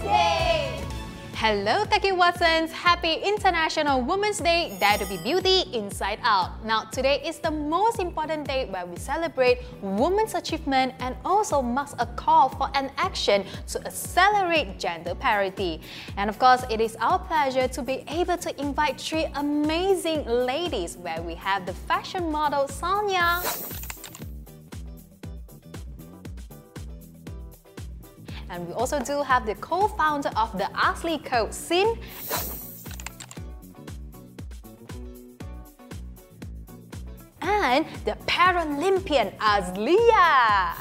Day! Hello, Kaki Watsons! Happy International Women's Day, Dare to be Beauty Inside Out. Now, today is the most important day where we celebrate women's achievement and also marks a call for an action to accelerate gender parity. And of course, it is our pleasure to be able to invite three amazing ladies where we have the fashion model Sonya. And we also do have the co-founder of the Asli Co, Xin. And the Paralympian Azlia.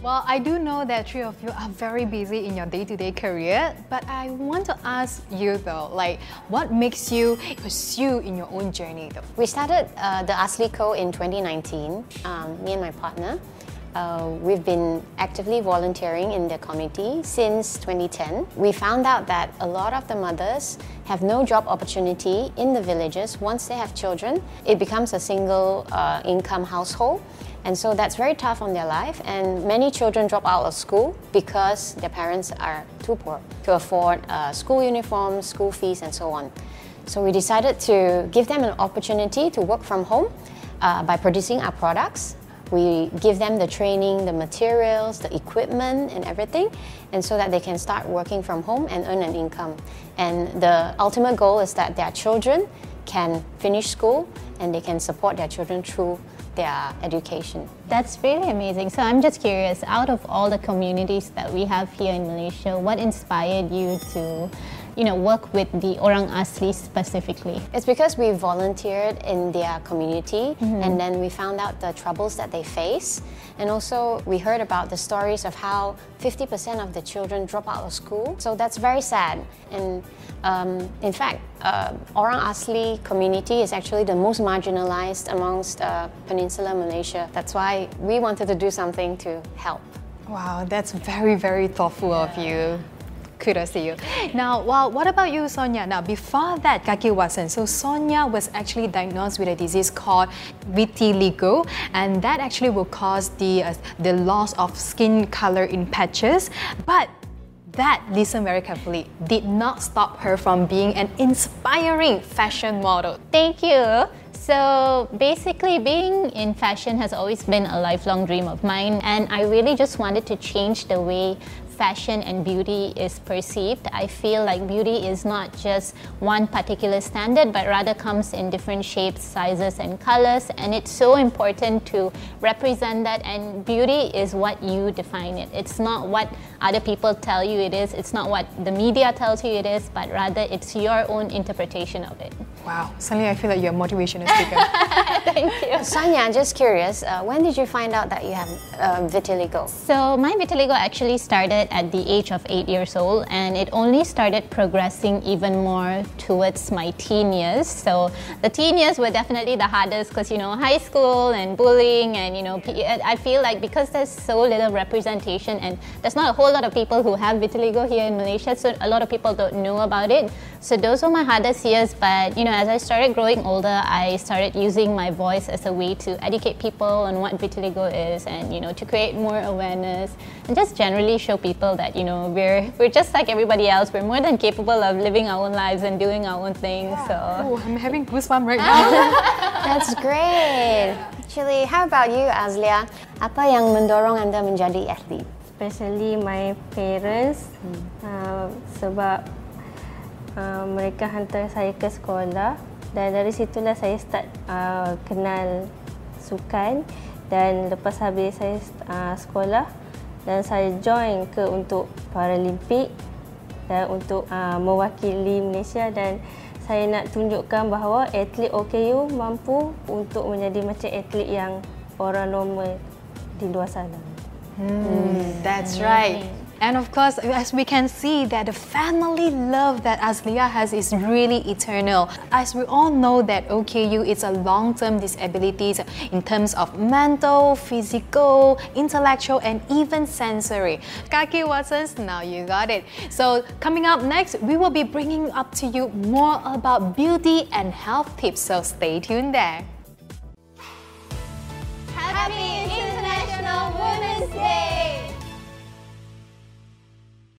Well, I do know that three of you are very busy in your day-to-day career, but I want to ask you though, like, what makes you pursue in your own journey though? We started uh, the Asli Co in 2019, um, me and my partner. Uh, we've been actively volunteering in the community since 2010. We found out that a lot of the mothers have no job opportunity in the villages. Once they have children, it becomes a single uh, income household. And so that's very tough on their life. And many children drop out of school because their parents are too poor to afford uh, school uniforms, school fees, and so on. So we decided to give them an opportunity to work from home uh, by producing our products. We give them the training, the materials, the equipment, and everything, and so that they can start working from home and earn an income. And the ultimate goal is that their children can finish school and they can support their children through their education. That's really amazing. So I'm just curious, out of all the communities that we have here in Malaysia, what inspired you to you know, work with the Orang Asli specifically? It's because we volunteered in their community mm-hmm. and then we found out the troubles that they face. And also, we heard about the stories of how 50% of the children drop out of school. So that's very sad. And um, in fact, uh, Orang Asli community is actually the most marginalized amongst uh, Peninsular Malaysia. That's why we wanted to do something to help. Wow, that's very, very thoughtful of you kudos to you. Now, well, what about you, Sonya? Now, before that, Kaki Watson, so Sonya was actually diagnosed with a disease called vitiligo, and that actually will cause the, uh, the loss of skin color in patches. But that, listen very carefully, did not stop her from being an inspiring fashion model. Thank you. So basically, being in fashion has always been a lifelong dream of mine, and I really just wanted to change the way fashion and beauty is perceived. I feel like beauty is not just one particular standard, but rather comes in different shapes, sizes, and colors. And it's so important to represent that. And beauty is what you define it. It's not what other people tell you it is, it's not what the media tells you it is, but rather it's your own interpretation of it. Wow, suddenly I feel like you're a motivational speaker. Thank you. Sonya, I'm just curious, uh, when did you find out that you have uh, vitiligo? So my vitiligo actually started at the age of eight years old, and it only started progressing even more towards my teen years. So the teen years were definitely the hardest because you know high school and bullying, and you know I feel like because there's so little representation, and there's not a whole lot of people who have vitiligo here in Malaysia, so a lot of people don't know about it. So those were my hardest years. But you know, as I started growing older, I started using my voice as a way to educate people on what vitiligo is, and you know, to create more awareness and just generally show people that you know we're we're just like everybody else. We're more than capable of living our own lives and doing our own thing. Yeah. So oh, I'm having goosebumps right now. That's great. Actually, how about you, Azlia? Apa yang mendorong anda menjadi atlet? Especially my parents, hmm. uh, sebab uh, mereka hantar saya ke sekolah dan dari situlah saya start uh, kenal sukan dan lepas habis saya uh, sekolah dan saya join ke untuk Paralimpik dan untuk uh, mewakili Malaysia dan saya nak tunjukkan bahawa atlet OKU mampu untuk menjadi macam atlet yang orang normal di luar sana. Hmm, that's right. And of course, as we can see that the family love that Azlia has is really eternal. As we all know that OKU is a long-term disabilities in terms of mental, physical, intellectual, and even sensory. Kaki Watsons, now you got it. So coming up next, we will be bringing up to you more about beauty and health tips. So stay tuned there. Happy